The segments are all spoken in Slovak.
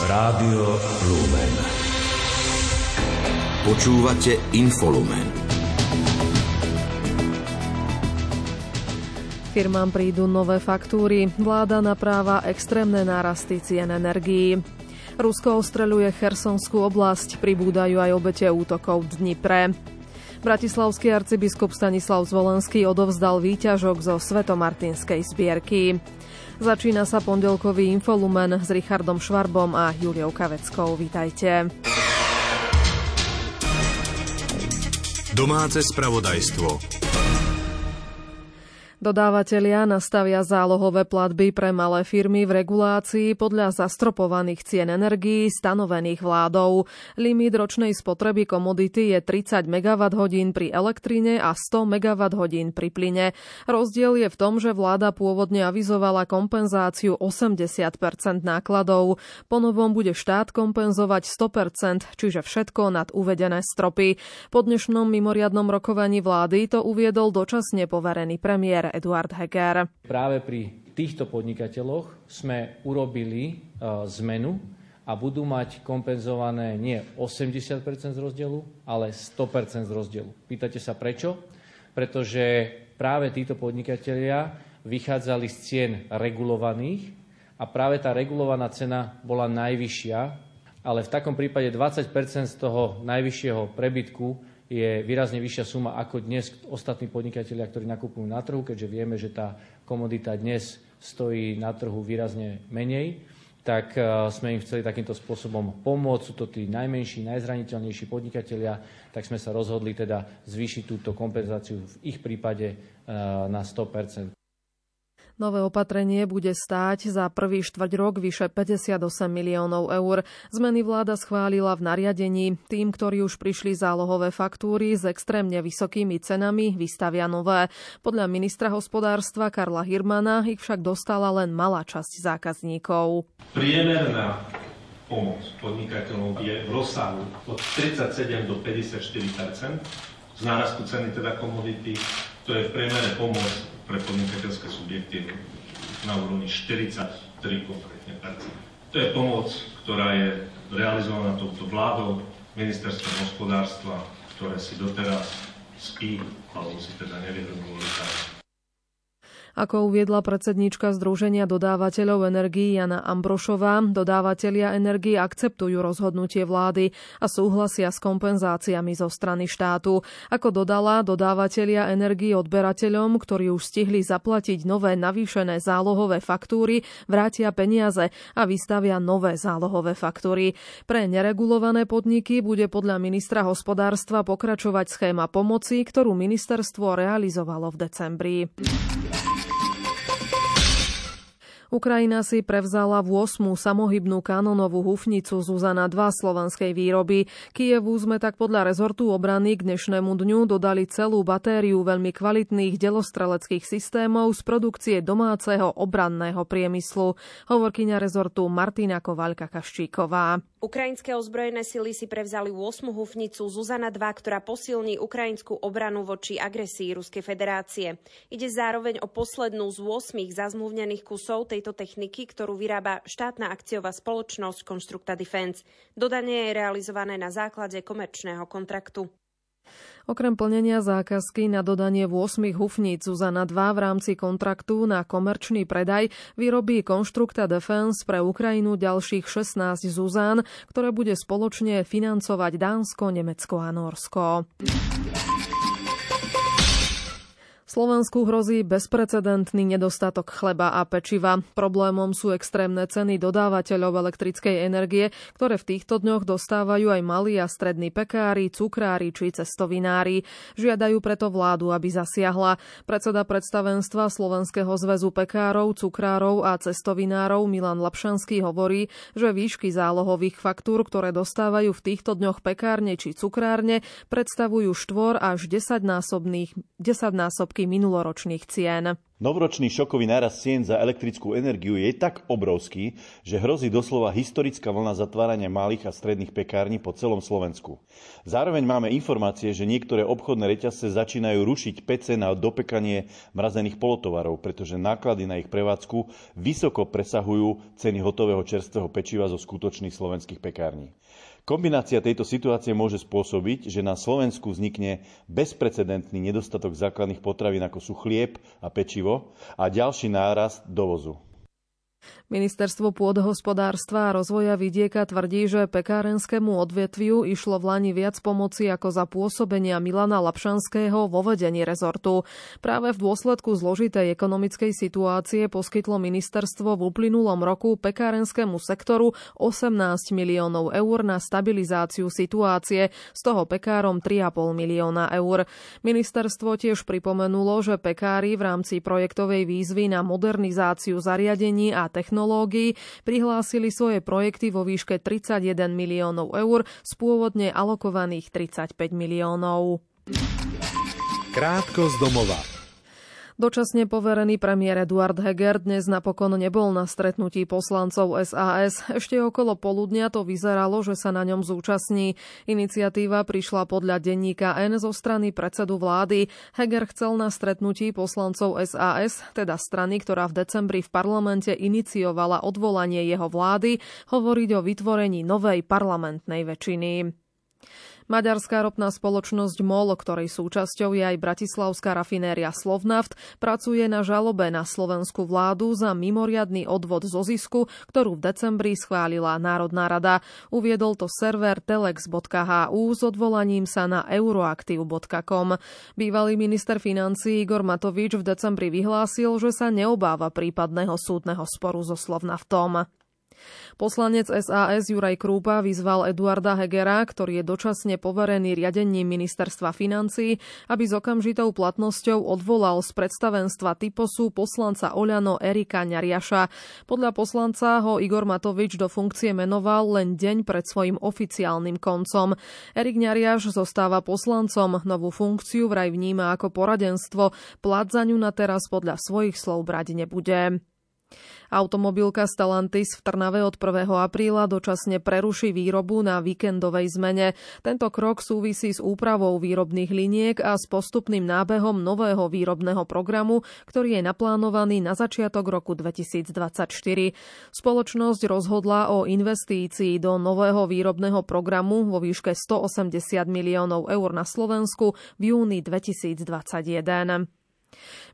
Rádio Lumen. Počúvate Infolumen. Firmám prídu nové faktúry. Vláda napráva extrémne nárasty cien energií. Rusko ostreľuje Chersonskú oblasť, pribúdajú aj obete útokov v Dnipre. Bratislavský arcibiskup Stanislav Zvolenský odovzdal výťažok zo Svetomartinskej zbierky. Začína sa pondelkový infolumen s Richardom Švarbom a Juliou Kaveckou. Vítajte. Domáce spravodajstvo. Dodávateľia nastavia zálohové platby pre malé firmy v regulácii podľa zastropovaných cien energií stanovených vládou. Limit ročnej spotreby komodity je 30 MWh pri elektrine a 100 MWh pri plyne. Rozdiel je v tom, že vláda pôvodne avizovala kompenzáciu 80% nákladov. Ponovom bude štát kompenzovať 100% čiže všetko nad uvedené stropy. Po dnešnom mimoriadnom rokovaní vlády to uviedol dočasne poverený premiér Eduard Heger. Práve pri týchto podnikateľoch sme urobili uh, zmenu a budú mať kompenzované nie 80% z rozdielu, ale 100% z rozdielu. Pýtate sa prečo? Pretože práve títo podnikatelia vychádzali z cien regulovaných a práve tá regulovaná cena bola najvyššia, ale v takom prípade 20% z toho najvyššieho prebytku je výrazne vyššia suma ako dnes ostatní podnikatelia, ktorí nakupujú na trhu, keďže vieme, že tá komodita dnes stojí na trhu výrazne menej, tak e, sme im chceli takýmto spôsobom pomôcť. Sú to tí najmenší, najzraniteľnejší podnikatelia, tak sme sa rozhodli teda zvýšiť túto kompenzáciu v ich prípade e, na 100 Nové opatrenie bude stáť za prvý štvrť rok vyše 58 miliónov eur. Zmeny vláda schválila v nariadení. Tým, ktorí už prišli zálohové faktúry s extrémne vysokými cenami, vystavia nové. Podľa ministra hospodárstva Karla Hirmana ich však dostala len malá časť zákazníkov. Priemerná pomoc podnikateľov je v rozsahu od 37 do 54% z nárastu ceny teda komodity. To je v pomoc pre podnikateľské subjekty na úrovni 43 konkrétne percent. To je pomoc, ktorá je realizovaná touto vládou, ministerstvom hospodárstva, ktoré si doteraz spí, alebo si teda nevyhrnul ako uviedla predsedníčka Združenia dodávateľov energií Jana Ambrošová, dodávateľia energii akceptujú rozhodnutie vlády a súhlasia s kompenzáciami zo strany štátu. Ako dodala, dodávateľia energii odberateľom, ktorí už stihli zaplatiť nové navýšené zálohové faktúry, vrátia peniaze a vystavia nové zálohové faktúry. Pre neregulované podniky bude podľa ministra hospodárstva pokračovať schéma pomoci, ktorú ministerstvo realizovalo v decembri. Ukrajina si prevzala v 8. samohybnú kanonovú hufnicu Zuzana 2 slovenskej výroby. Kievu sme tak podľa rezortu obrany k dnešnému dňu dodali celú batériu veľmi kvalitných delostreleckých systémov z produkcie domáceho obranného priemyslu. Hovorkyňa rezortu Martina Kovaľka-Kaščíková. Ukrajinské ozbrojené sily si prevzali 8. hufnicu Zuzana 2, ktorá posilní ukrajinskú obranu voči agresii Ruskej federácie. Ide zároveň o poslednú z 8 zazmluvnených kusov tejto techniky, ktorú vyrába štátna akciová spoločnosť Constructa Defense. Dodanie je realizované na základe komerčného kontraktu. Okrem plnenia zákazky na dodanie 8 hufníc Zuzana 2 v rámci kontraktu na komerčný predaj vyrobí Konštrukta Defense pre Ukrajinu ďalších 16 Zuzán, ktoré bude spoločne financovať Dánsko, Nemecko a Norsko. Slovensku hrozí bezprecedentný nedostatok chleba a pečiva. Problémom sú extrémne ceny dodávateľov elektrickej energie, ktoré v týchto dňoch dostávajú aj malí a strední pekári, cukrári či cestovinári. Žiadajú preto vládu, aby zasiahla. Predseda predstavenstva Slovenského zväzu pekárov, cukrárov a cestovinárov Milan Lapšanský hovorí, že výšky zálohových faktúr, ktoré dostávajú v týchto dňoch pekárne či cukrárne, predstavujú štvor až 10 násobných, 10 násobky minuloročných cien. Novoročný šokový náraz cien za elektrickú energiu je tak obrovský, že hrozí doslova historická vlna zatvárania malých a stredných pekární po celom Slovensku. Zároveň máme informácie, že niektoré obchodné reťazce začínajú rušiť pece na dopekanie mrazených polotovarov, pretože náklady na ich prevádzku vysoko presahujú ceny hotového čerstvého pečiva zo skutočných slovenských pekární. Kombinácia tejto situácie môže spôsobiť, že na Slovensku vznikne bezprecedentný nedostatok základných potravín ako sú chlieb a pečivo a ďalší nárast dovozu. Ministerstvo pôdohospodárstva a rozvoja vidieka tvrdí, že pekárenskému odvetviu išlo v Lani viac pomoci ako za pôsobenia Milana Lapšanského vo vedení rezortu. Práve v dôsledku zložitej ekonomickej situácie poskytlo ministerstvo v uplynulom roku pekárenskému sektoru 18 miliónov eur na stabilizáciu situácie, z toho pekárom 3,5 milióna eur. Ministerstvo tiež pripomenulo, že pekári v rámci projektovej výzvy na modernizáciu zariadení a technológií prihlásili svoje projekty vo výške 31 miliónov eur z pôvodne alokovaných 35 miliónov. Krátko z domova. Dočasne poverený premiér Eduard Heger dnes napokon nebol na stretnutí poslancov SAS. Ešte okolo poludnia to vyzeralo, že sa na ňom zúčastní. Iniciatíva prišla podľa denníka N zo strany predsedu vlády. Heger chcel na stretnutí poslancov SAS, teda strany, ktorá v decembri v parlamente iniciovala odvolanie jeho vlády, hovoriť o vytvorení novej parlamentnej väčšiny. Maďarská ropná spoločnosť MOL, ktorej súčasťou je aj bratislavská rafinéria Slovnaft, pracuje na žalobe na slovenskú vládu za mimoriadný odvod zo zisku, ktorú v decembri schválila Národná rada. Uviedol to server telex.hu s odvolaním sa na euroaktiv.com. Bývalý minister financí Igor Matovič v decembri vyhlásil, že sa neobáva prípadného súdneho sporu so Slovnaftom. Poslanec SAS Juraj Krúpa vyzval Eduarda Hegera, ktorý je dočasne poverený riadením ministerstva financí, aby s okamžitou platnosťou odvolal z predstavenstva typosu poslanca Oľano Erika Ňariaša. Podľa poslanca ho Igor Matovič do funkcie menoval len deň pred svojim oficiálnym koncom. Erik Ňariaš zostáva poslancom, novú funkciu vraj vníma ako poradenstvo, plat za ňu na teraz podľa svojich slov brať nebude. Automobilka Stellantis v Trnave od 1. apríla dočasne preruší výrobu na víkendovej zmene. Tento krok súvisí s úpravou výrobných liniek a s postupným nábehom nového výrobného programu, ktorý je naplánovaný na začiatok roku 2024. Spoločnosť rozhodla o investícii do nového výrobného programu vo výške 180 miliónov eur na Slovensku v júni 2021.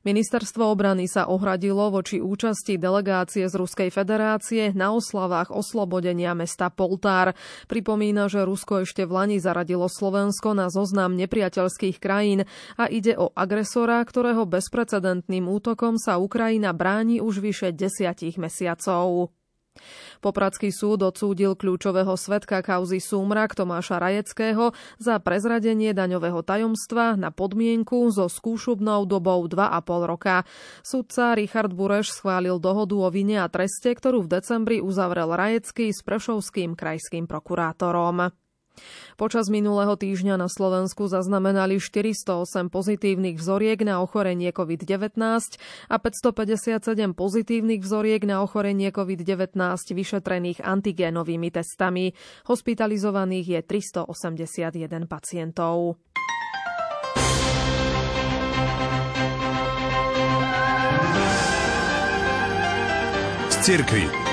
Ministerstvo obrany sa ohradilo voči účasti delegácie z Ruskej federácie na oslavách oslobodenia mesta Poltár. Pripomína, že Rusko ešte v Lani zaradilo Slovensko na zoznam nepriateľských krajín a ide o agresora, ktorého bezprecedentným útokom sa Ukrajina bráni už vyše desiatich mesiacov. Popradský súd odsúdil kľúčového svetka kauzy Súmrak Tomáša Rajeckého za prezradenie daňového tajomstva na podmienku so skúšubnou dobou 2,5 roka. Sudca Richard Bureš schválil dohodu o vine a treste, ktorú v decembri uzavrel Rajecký s prešovským krajským prokurátorom. Počas minulého týždňa na Slovensku zaznamenali 408 pozitívnych vzoriek na ochorenie COVID-19 a 557 pozitívnych vzoriek na ochorenie COVID-19 vyšetrených antigénovými testami. Hospitalizovaných je 381 pacientov. Z.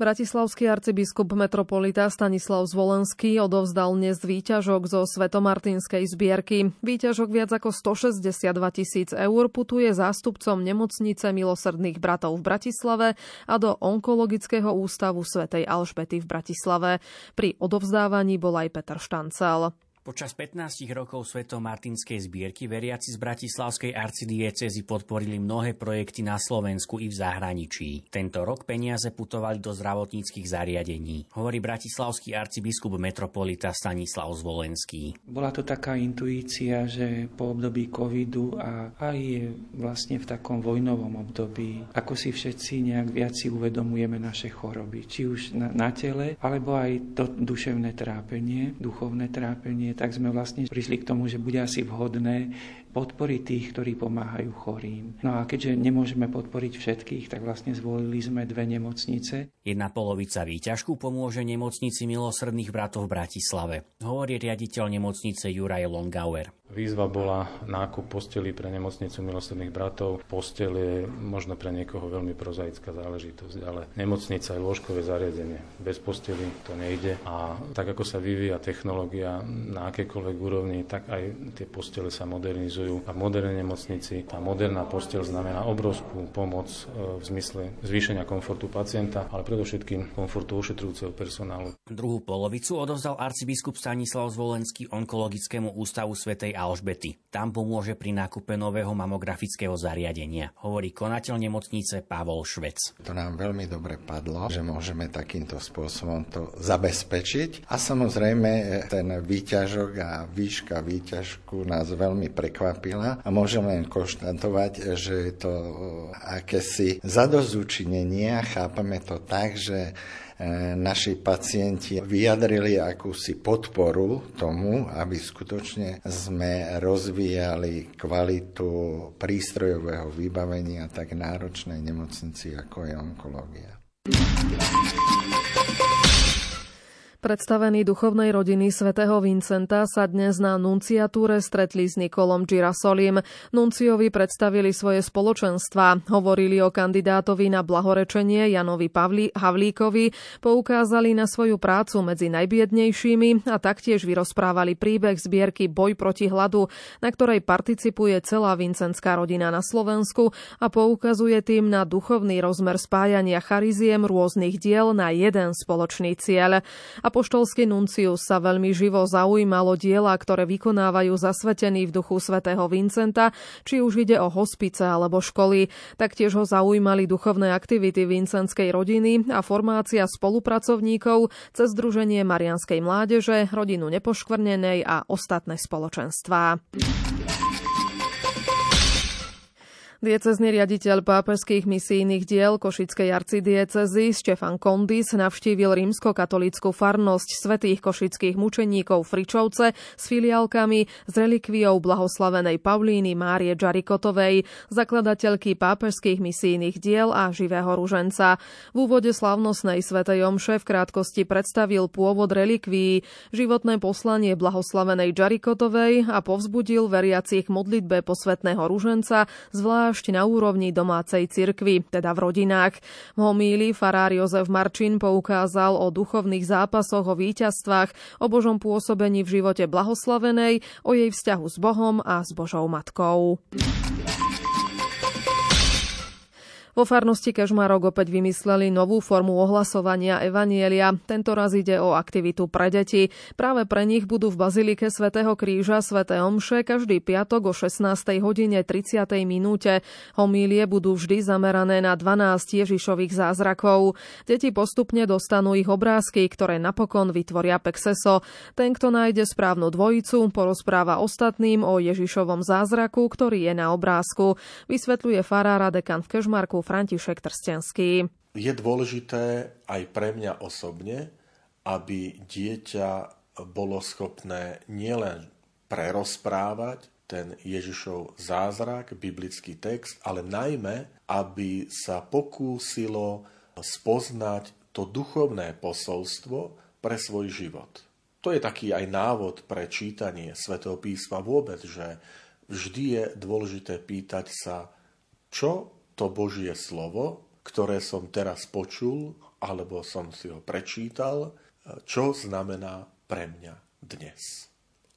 Bratislavský arcibiskup metropolita Stanislav Zvolenský odovzdal dnes výťažok zo Svetomartinskej zbierky. Výťažok viac ako 162 tisíc eur putuje zástupcom nemocnice milosrdných bratov v Bratislave a do onkologického ústavu svätej Alžbety v Bratislave. Pri odovzdávaní bol aj Peter Štancel. Počas 15 rokov Sveto-Martinskej zbierky veriaci z Bratislavskej arcidiecezy podporili mnohé projekty na Slovensku i v zahraničí. Tento rok peniaze putovali do zdravotníckých zariadení, hovorí bratislavský arcibiskup metropolita Stanislav Zvolenský. Bola to taká intuícia, že po období covidu a aj vlastne v takom vojnovom období, ako si všetci nejak viac si uvedomujeme naše choroby, či už na, na tele, alebo aj to duševné trápenie, duchovné trápenie, tak sme vlastne prišli k tomu, že bude asi vhodné podporiť tých, ktorí pomáhajú chorým. No a keďže nemôžeme podporiť všetkých, tak vlastne zvolili sme dve nemocnice. Jedna polovica výťažku pomôže nemocnici milosrdných bratov v Bratislave, hovorí riaditeľ nemocnice Juraj Longauer. Výzva bola nákup posteli pre nemocnicu milosrdných bratov. Postel je možno pre niekoho veľmi prozaická záležitosť, ale nemocnica je lôžkové zariadenie. Bez posteli to nejde a tak ako sa vyvíja technológia na akékoľvek úrovni, tak aj tie postele sa modernizujú. A v modernej nemocnici tá moderná postel znamená obrovskú pomoc e, v zmysle zvýšenia komfortu pacienta, ale predovšetkým komfortu ošetrujúceho personálu. Druhú polovicu odovzdal arcibiskup Stanislav Zvolenský onkologickému ústavu svätej Alžbety. Tam pomôže pri nákupe nového mamografického zariadenia, hovorí konateľ nemocnice Pavol Švec. To nám veľmi dobre padlo, že môžeme takýmto spôsobom to zabezpečiť. A samozrejme ten výťažok a výška výťažku nás veľmi prekvapila a môžeme len konštatovať, že je to akési zadozučinenie a chápame to tak, že E, naši pacienti vyjadrili akúsi podporu tomu, aby skutočne sme rozvíjali kvalitu prístrojového vybavenia tak náročnej nemocnici, ako je onkológia. Predstavení duchovnej rodiny svätého Vincenta sa dnes na nunciatúre stretli s Nikolom Girasolim. Nunciovi predstavili svoje spoločenstva, hovorili o kandidátovi na blahorečenie Janovi Pavli Havlíkovi, poukázali na svoju prácu medzi najbiednejšími a taktiež vyrozprávali príbeh zbierky Boj proti hladu, na ktorej participuje celá vincenská rodina na Slovensku a poukazuje tým na duchovný rozmer spájania chariziem rôznych diel na jeden spoločný cieľ. A Apoštolský nuncius sa veľmi živo zaujímalo diela, ktoré vykonávajú zasvetení v duchu svätého Vincenta, či už ide o hospice alebo školy. Taktiež ho zaujímali duchovné aktivity vincenskej rodiny a formácia spolupracovníkov cez Združenie Marianskej mládeže, rodinu nepoškvrnenej a ostatné spoločenstvá. Diecezný riaditeľ pápežských misijných diel Košickej arcidiecezy Štefan Kondis navštívil rímsko-katolickú farnosť svetých košických mučeníkov Fričovce s filiálkami s relikviou blahoslavenej Paulíny Márie Džarikotovej, zakladateľky pápežských misijných diel a živého ruženca. V úvode slavnostnej svetej omše v krátkosti predstavil pôvod relikvií, životné poslanie blahoslavenej Džarikotovej a povzbudil veriacich modlitbe posvetného ruženca, zvlášť zvlášť na úrovni domácej cirkvy, teda v rodinách. V homíli farár Jozef Marčin poukázal o duchovných zápasoch, o víťazstvách, o Božom pôsobení v živote blahoslavenej, o jej vzťahu s Bohom a s Božou matkou. Vo farnosti Kežmarok opäť vymysleli novú formu ohlasovania Evanielia. Tento raz ide o aktivitu pre deti. Práve pre nich budú v Bazilike svätého Kríža sväté Omše každý piatok o 16. hodine 30. minúte. Homílie budú vždy zamerané na 12 Ježišových zázrakov. Deti postupne dostanú ich obrázky, ktoré napokon vytvoria Pexeso. Ten, kto nájde správnu dvojicu, porozpráva ostatným o Ježišovom zázraku, ktorý je na obrázku. Vysvetľuje farára dekan v Kežmarku František Trstenský. Je dôležité aj pre mňa osobne, aby dieťa bolo schopné nielen prerozprávať ten Ježišov zázrak, biblický text, ale najmä, aby sa pokúsilo spoznať to duchovné posolstvo pre svoj život. To je taký aj návod pre čítanie svätého písma vôbec, že vždy je dôležité pýtať sa, čo to Božie slovo, ktoré som teraz počul, alebo som si ho prečítal, čo znamená pre mňa dnes.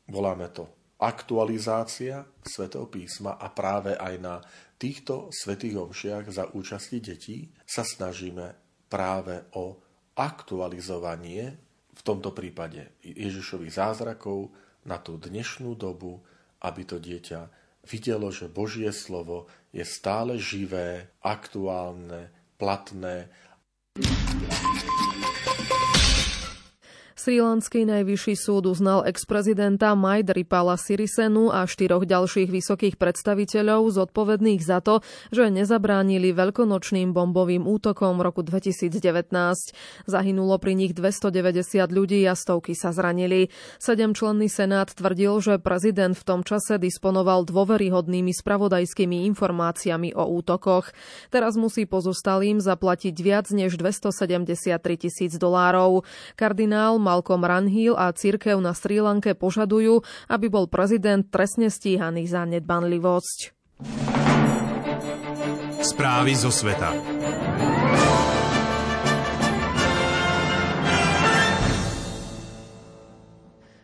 Voláme to aktualizácia svätého písma a práve aj na týchto svetých omšiach za účasti detí sa snažíme práve o aktualizovanie, v tomto prípade Ježišových zázrakov, na tú dnešnú dobu, aby to dieťa videlo, že Božie slovo je stále živé, aktuálne, platné Srílanský najvyšší súd uznal ex-prezidenta Majdripala Sirisenu a štyroch ďalších vysokých predstaviteľov zodpovedných za to, že nezabránili veľkonočným bombovým útokom roku 2019. Zahynulo pri nich 290 ľudí a stovky sa zranili. Sedemčlenný senát tvrdil, že prezident v tom čase disponoval dôveryhodnými spravodajskými informáciami o útokoch. Teraz musí pozostalým zaplatiť viac než 273 tisíc dolárov. Kardinál Malcolm Ranhill a církev na Sri Lanke požadujú, aby bol prezident trestne stíhaný za nedbanlivosť. Správy zo sveta.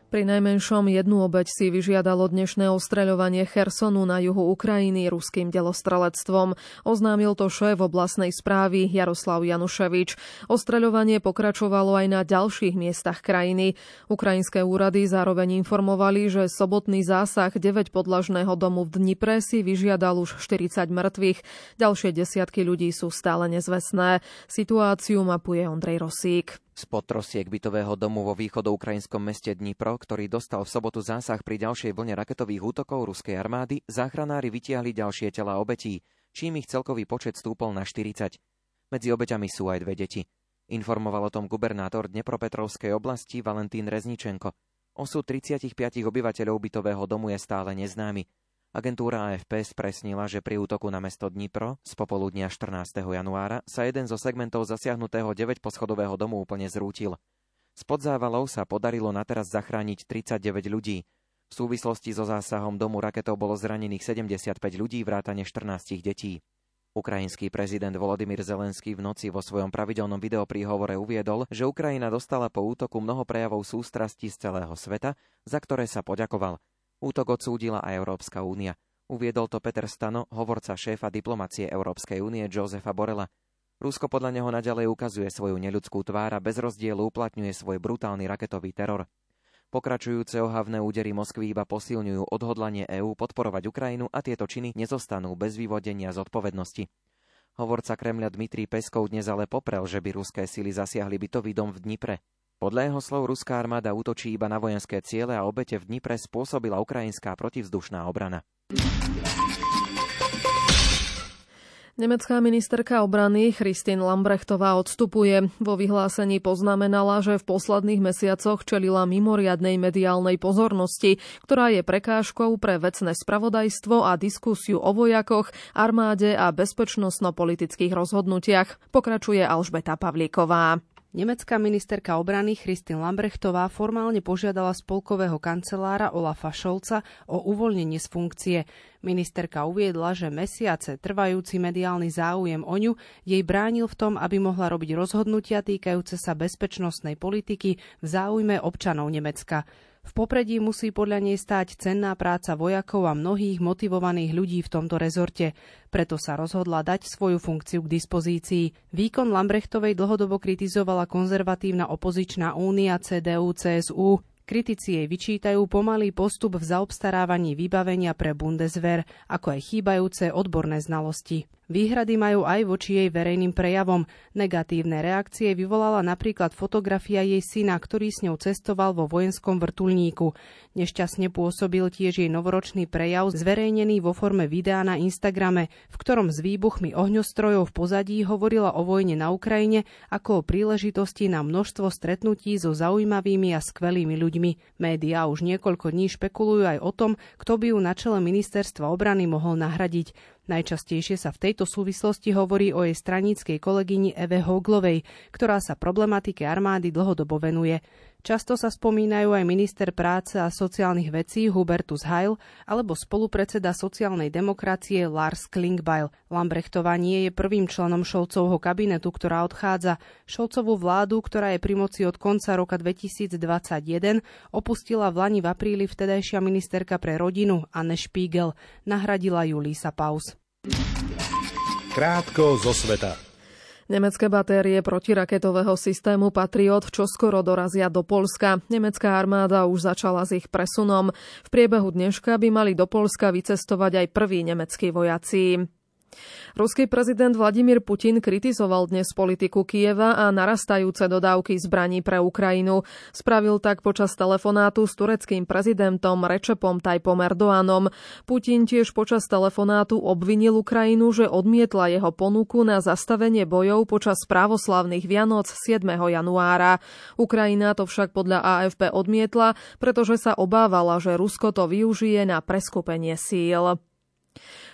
Pri najmenšom jednu obeď si vyžiadalo dnešné ostreľovanie Chersonu na juhu Ukrajiny ruským delostrelectvom. Oznámil to šéf oblastnej správy Jaroslav Januševič. Ostreľovanie pokračovalo aj na ďalších miestach krajiny. Ukrajinské úrady zároveň informovali, že sobotný zásah 9 podlažného domu v Dnipre si vyžiadal už 40 mŕtvych. Ďalšie desiatky ľudí sú stále nezvestné. Situáciu mapuje Ondrej Rosík. Spod trosiek bytového domu vo východoukrajinskom meste Dnipro, ktorý dostal v sobotu zásah pri ďalšej vlne raketových útokov ruskej armády, záchranári vytiahli ďalšie tela obetí, čím ich celkový počet stúpol na 40. Medzi obeťami sú aj dve deti. Informoval o tom gubernátor Dnepropetrovskej oblasti Valentín Rezničenko. Osud 35 obyvateľov bytového domu je stále neznámy. Agentúra AFP spresnila, že pri útoku na mesto Dnipro z popoludnia 14. januára sa jeden zo segmentov zasiahnutého 9-poschodového domu úplne zrútil. Spod závalov sa podarilo nateraz zachrániť 39 ľudí. V súvislosti so zásahom domu raketou bolo zranených 75 ľudí, vrátane 14 detí. Ukrajinský prezident Volodymyr Zelenský v noci vo svojom pravidelnom videopríhovore uviedol, že Ukrajina dostala po útoku mnoho prejavov sústrasti z celého sveta, za ktoré sa poďakoval. Útok odsúdila aj Európska únia. Uviedol to Peter Stano, hovorca šéfa diplomacie Európskej únie Josefa Borela. Rusko podľa neho naďalej ukazuje svoju neľudskú tvár a bez rozdielu uplatňuje svoj brutálny raketový teror. Pokračujúce ohavné údery Moskvy iba posilňujú odhodlanie EÚ podporovať Ukrajinu a tieto činy nezostanú bez vyvodenia zodpovednosti. Hovorca Kremľa Dmitrij Peskov dnes ale poprel, že by ruské sily zasiahli bytový dom v Dnipre. Podľa jeho slov ruská armáda útočí iba na vojenské ciele a obete v Dnipre spôsobila ukrajinská protivzdušná obrana. Nemecká ministerka obrany Christine Lambrechtová odstupuje. Vo vyhlásení poznamenala, že v posledných mesiacoch čelila mimoriadnej mediálnej pozornosti, ktorá je prekážkou pre vecné spravodajstvo a diskusiu o vojakoch, armáde a bezpečnostno-politických rozhodnutiach, pokračuje Alžbeta Pavlíková. Nemecká ministerka obrany Christine Lambrechtová formálne požiadala spolkového kancelára Olafa Šolca o uvoľnenie z funkcie. Ministerka uviedla, že mesiace trvajúci mediálny záujem o ňu jej bránil v tom, aby mohla robiť rozhodnutia týkajúce sa bezpečnostnej politiky v záujme občanov Nemecka. V popredí musí podľa nej stáť cenná práca vojakov a mnohých motivovaných ľudí v tomto rezorte. Preto sa rozhodla dať svoju funkciu k dispozícii. Výkon Lambrechtovej dlhodobo kritizovala konzervatívna opozičná únia CDU-CSU. Kritici jej vyčítajú pomalý postup v zaobstarávaní vybavenia pre Bundeswehr, ako aj chýbajúce odborné znalosti. Výhrady majú aj voči jej verejným prejavom. Negatívne reakcie vyvolala napríklad fotografia jej syna, ktorý s ňou cestoval vo vojenskom vrtulníku. Nešťastne pôsobil tiež jej novoročný prejav zverejnený vo forme videa na Instagrame, v ktorom s výbuchmi ohňostrojov v pozadí hovorila o vojne na Ukrajine ako o príležitosti na množstvo stretnutí so zaujímavými a skvelými ľuďmi. Média už niekoľko dní špekulujú aj o tom, kto by ju na čele ministerstva obrany mohol nahradiť. Najčastejšie sa v tejto súvislosti hovorí o jej straníckej kolegyni Eve Hoglovej, ktorá sa problematike armády dlhodobo venuje. Často sa spomínajú aj minister práce a sociálnych vecí Hubertus Heil alebo spolupredseda sociálnej demokracie Lars Klingbeil. Lambrechtová nie je prvým členom Šolcovho kabinetu, ktorá odchádza. Šolcovú vládu, ktorá je pri moci od konca roka 2021, opustila v Lani v apríli vtedajšia ministerka pre rodinu Anne Spiegel. Nahradila ju Lisa Paus. Krátko zo sveta. Nemecké batérie protiraketového systému Patriot čoskoro dorazia do Polska. Nemecká armáda už začala s ich presunom. V priebehu dneška by mali do Polska vycestovať aj prví nemeckí vojaci. Ruský prezident Vladimír Putin kritizoval dnes politiku Kieva a narastajúce dodávky zbraní pre Ukrajinu. Spravil tak počas telefonátu s tureckým prezidentom Rečepom Tajpom Erdoánom. Putin tiež počas telefonátu obvinil Ukrajinu, že odmietla jeho ponuku na zastavenie bojov počas právoslavných Vianoc 7. januára. Ukrajina to však podľa AFP odmietla, pretože sa obávala, že Rusko to využije na preskupenie síl.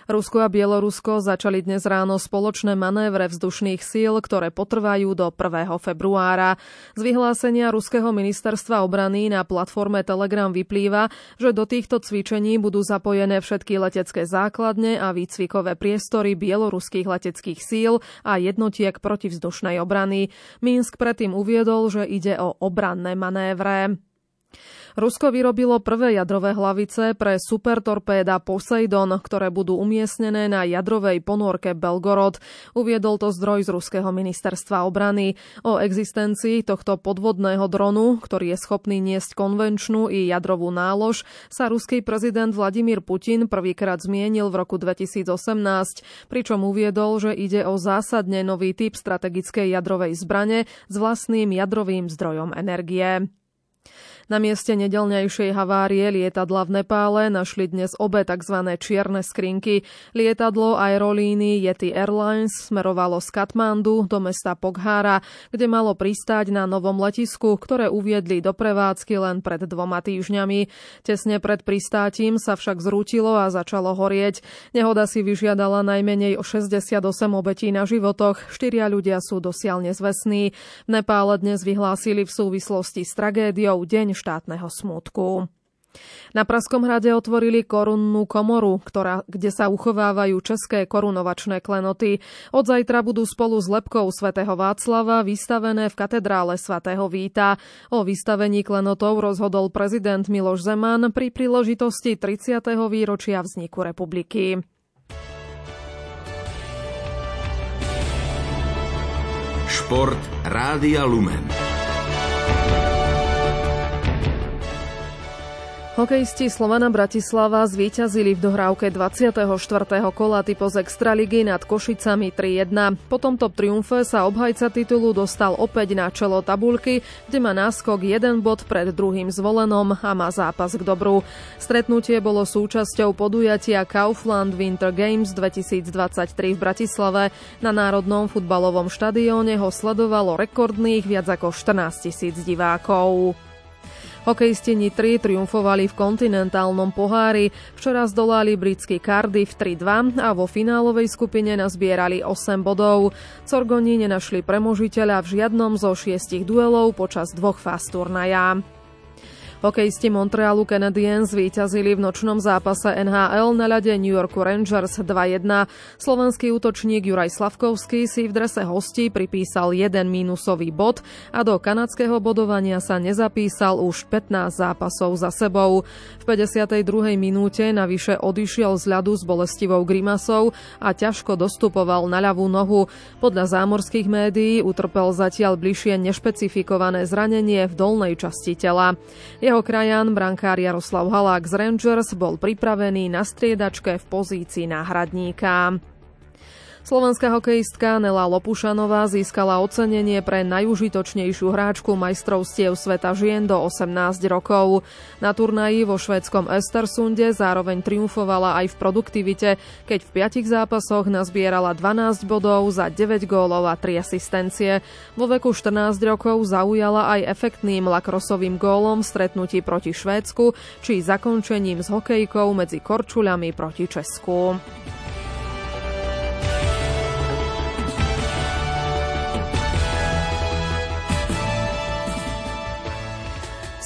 Rusko a Bielorusko začali dnes ráno spoločné manévre vzdušných síl, ktoré potrvajú do 1. februára. Z vyhlásenia Ruského ministerstva obrany na platforme Telegram vyplýva, že do týchto cvičení budú zapojené všetky letecké základne a výcvikové priestory bieloruských leteckých síl a jednotiek protivzdušnej obrany. Minsk predtým uviedol, že ide o obranné manévre. Rusko vyrobilo prvé jadrové hlavice pre supertorpéda Poseidon, ktoré budú umiestnené na jadrovej ponorke Belgorod. Uviedol to zdroj z Ruského ministerstva obrany. O existencii tohto podvodného dronu, ktorý je schopný niesť konvenčnú i jadrovú nálož, sa ruský prezident Vladimír Putin prvýkrát zmienil v roku 2018, pričom uviedol, že ide o zásadne nový typ strategickej jadrovej zbrane s vlastným jadrovým zdrojom energie. Na mieste nedelnejšej havárie lietadla v Nepále našli dnes obe tzv. čierne skrinky. Lietadlo aerolíny Yeti Airlines smerovalo z Katmandu do mesta Poghára, kde malo pristáť na novom letisku, ktoré uviedli do prevádzky len pred dvoma týždňami. Tesne pred pristátím sa však zrútilo a začalo horieť. Nehoda si vyžiadala najmenej o 68 obetí na životoch. Štyria ľudia sú dosiaľ nezvestní. V Nepále dnes vyhlásili v súvislosti s tragédiou deň štátneho smútku. Na Praskom hrade otvorili korunnú komoru, ktorá, kde sa uchovávajú české korunovačné klenoty. Od zajtra budú spolu s lepkou svätého Václava vystavené v katedrále svätého Víta. O vystavení klenotov rozhodol prezident Miloš Zeman pri príležitosti 30. výročia vzniku republiky. Šport Rádia Lumen. Hokejisti Slovana Bratislava zvíťazili v dohrávke 24. kola typos Extraligy nad Košicami 3-1. Po tomto triumfe sa obhajca titulu dostal opäť na čelo tabulky, kde má náskok jeden bod pred druhým zvolenom a má zápas k dobru. Stretnutie bolo súčasťou podujatia Kaufland Winter Games 2023 v Bratislave. Na Národnom futbalovom štadióne ho sledovalo rekordných viac ako 14 tisíc divákov. Hokejisti Nitry triumfovali v kontinentálnom pohári, včera zdolali britský Cardiff 3-2 a vo finálovej skupine nazbierali 8 bodov. Corgoni nenašli premožiteľa v žiadnom zo šiestich duelov počas dvoch fáz turnaja. Hokejisti Montrealu Canadiens zvíťazili v nočnom zápase NHL na ľade New Yorku Rangers 2-1. Slovenský útočník Juraj Slavkovský si v drese hostí pripísal jeden mínusový bod a do kanadského bodovania sa nezapísal už 15 zápasov za sebou. V 52. minúte navyše odišiel z ľadu s bolestivou grimasou a ťažko dostupoval na ľavú nohu. Podľa zámorských médií utrpel zatiaľ bližšie nešpecifikované zranenie v dolnej časti tela. Jeho krajan, brankár Jaroslav Halák z Rangers, bol pripravený na striedačke v pozícii náhradníka. Slovenská hokejistka Nela Lopušanová získala ocenenie pre najužitočnejšiu hráčku majstrovstiev sveta žien do 18 rokov. Na turnaji vo švédskom Östersunde zároveň triumfovala aj v produktivite, keď v piatich zápasoch nazbierala 12 bodov za 9 gólov a 3 asistencie. Vo veku 14 rokov zaujala aj efektným lakrosovým gólom v stretnutí proti Švédsku či zakončením s hokejkou medzi Korčuľami proti Česku.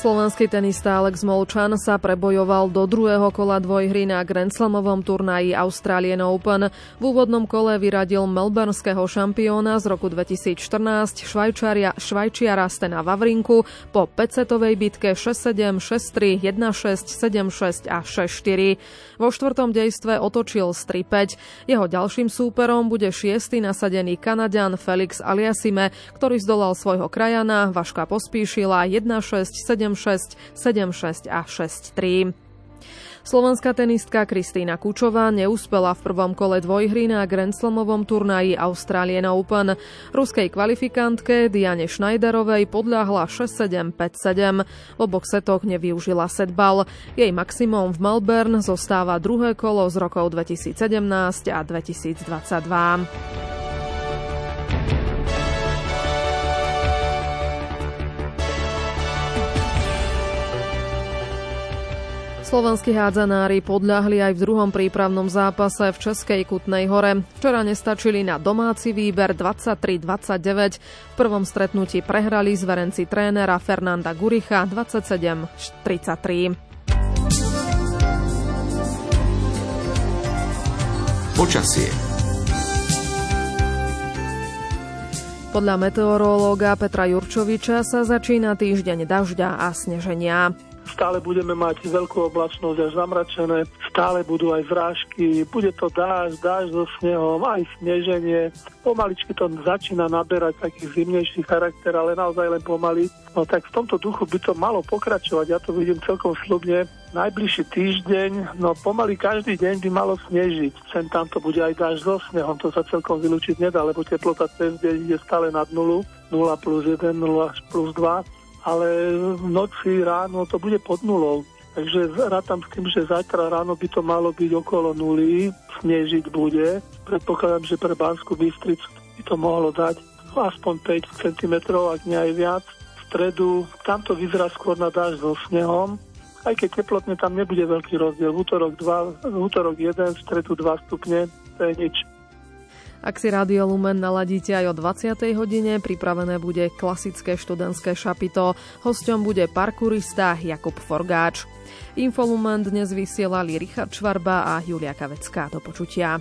Slovenský tenista Alex Molčan sa prebojoval do druhého kola dvojhry na Grand Slamovom turnaji Australian Open. V úvodnom kole vyradil melbourneského šampióna z roku 2014 švajčiara, švajčiara Stena Vavrinku po 5-setovej bitke 6-7, 6-3, 1-6, 7-6 a 6-4. Vo štvrtom dejstve otočil z 3-5. Jeho ďalším súperom bude šiestý nasadený Kanadian Felix Aliasime, ktorý zdolal svojho krajana Vaška Pospíšila 1-6, 7 7-6, 7-6 a 6-3. Slovenská tenistka Kristýna Kučová neúspela v prvom kole dvojhry na Grand Slamovom turnaji Australian Open. Ruskej kvalifikantke Diane Schneiderovej podľahla 6-7, 5-7. V oboch setoch nevyužila setbal. Jej maximum v Melbourne zostáva druhé kolo z rokov 2017 a 2022. Slovenskí hádzanári podľahli aj v druhom prípravnom zápase v Českej Kutnej hore. Včera nestačili na domáci výber 23-29. V prvom stretnutí prehrali zverenci trénera Fernanda Guricha 27-33. Počasie. Podľa meteorológa Petra Jurčoviča sa začína týždeň dažďa a sneženia stále budeme mať veľkú oblačnosť až zamračené, stále budú aj zrážky, bude to dáž, dáž so snehom, aj sneženie. Pomaličky to začína naberať taký zimnejší charakter, ale naozaj len pomaly. No tak v tomto duchu by to malo pokračovať, ja to vidím celkom slubne. Najbližší týždeň, no pomaly každý deň by malo snežiť. Sem tam to bude aj dáž so snehom, to sa celkom vylúčiť nedá, lebo teplota cez deň ide stále nad nulu, 0 plus 1, 0 plus 2 ale v noci ráno to bude pod nulou. Takže rátam s tým, že zajtra ráno by to malo byť okolo nuly, snežiť bude. Predpokladám, že pre Banskú Bystricu by to mohlo dať aspoň 5 cm, ak nie aj viac. V stredu tam to vyzerá skôr na dáž so snehom, aj keď teplotne tam nebude veľký rozdiel. V útorok 2, v útorok 1, v stredu 2 stupne, to je nič. Ak si Radio Lumen naladíte aj o 20. hodine, pripravené bude klasické študentské šapito. Hosťom bude parkurista Jakub Forgáč. Infolumen dnes vysielali Richard Švarba a Julia Kavecká. Do počutia.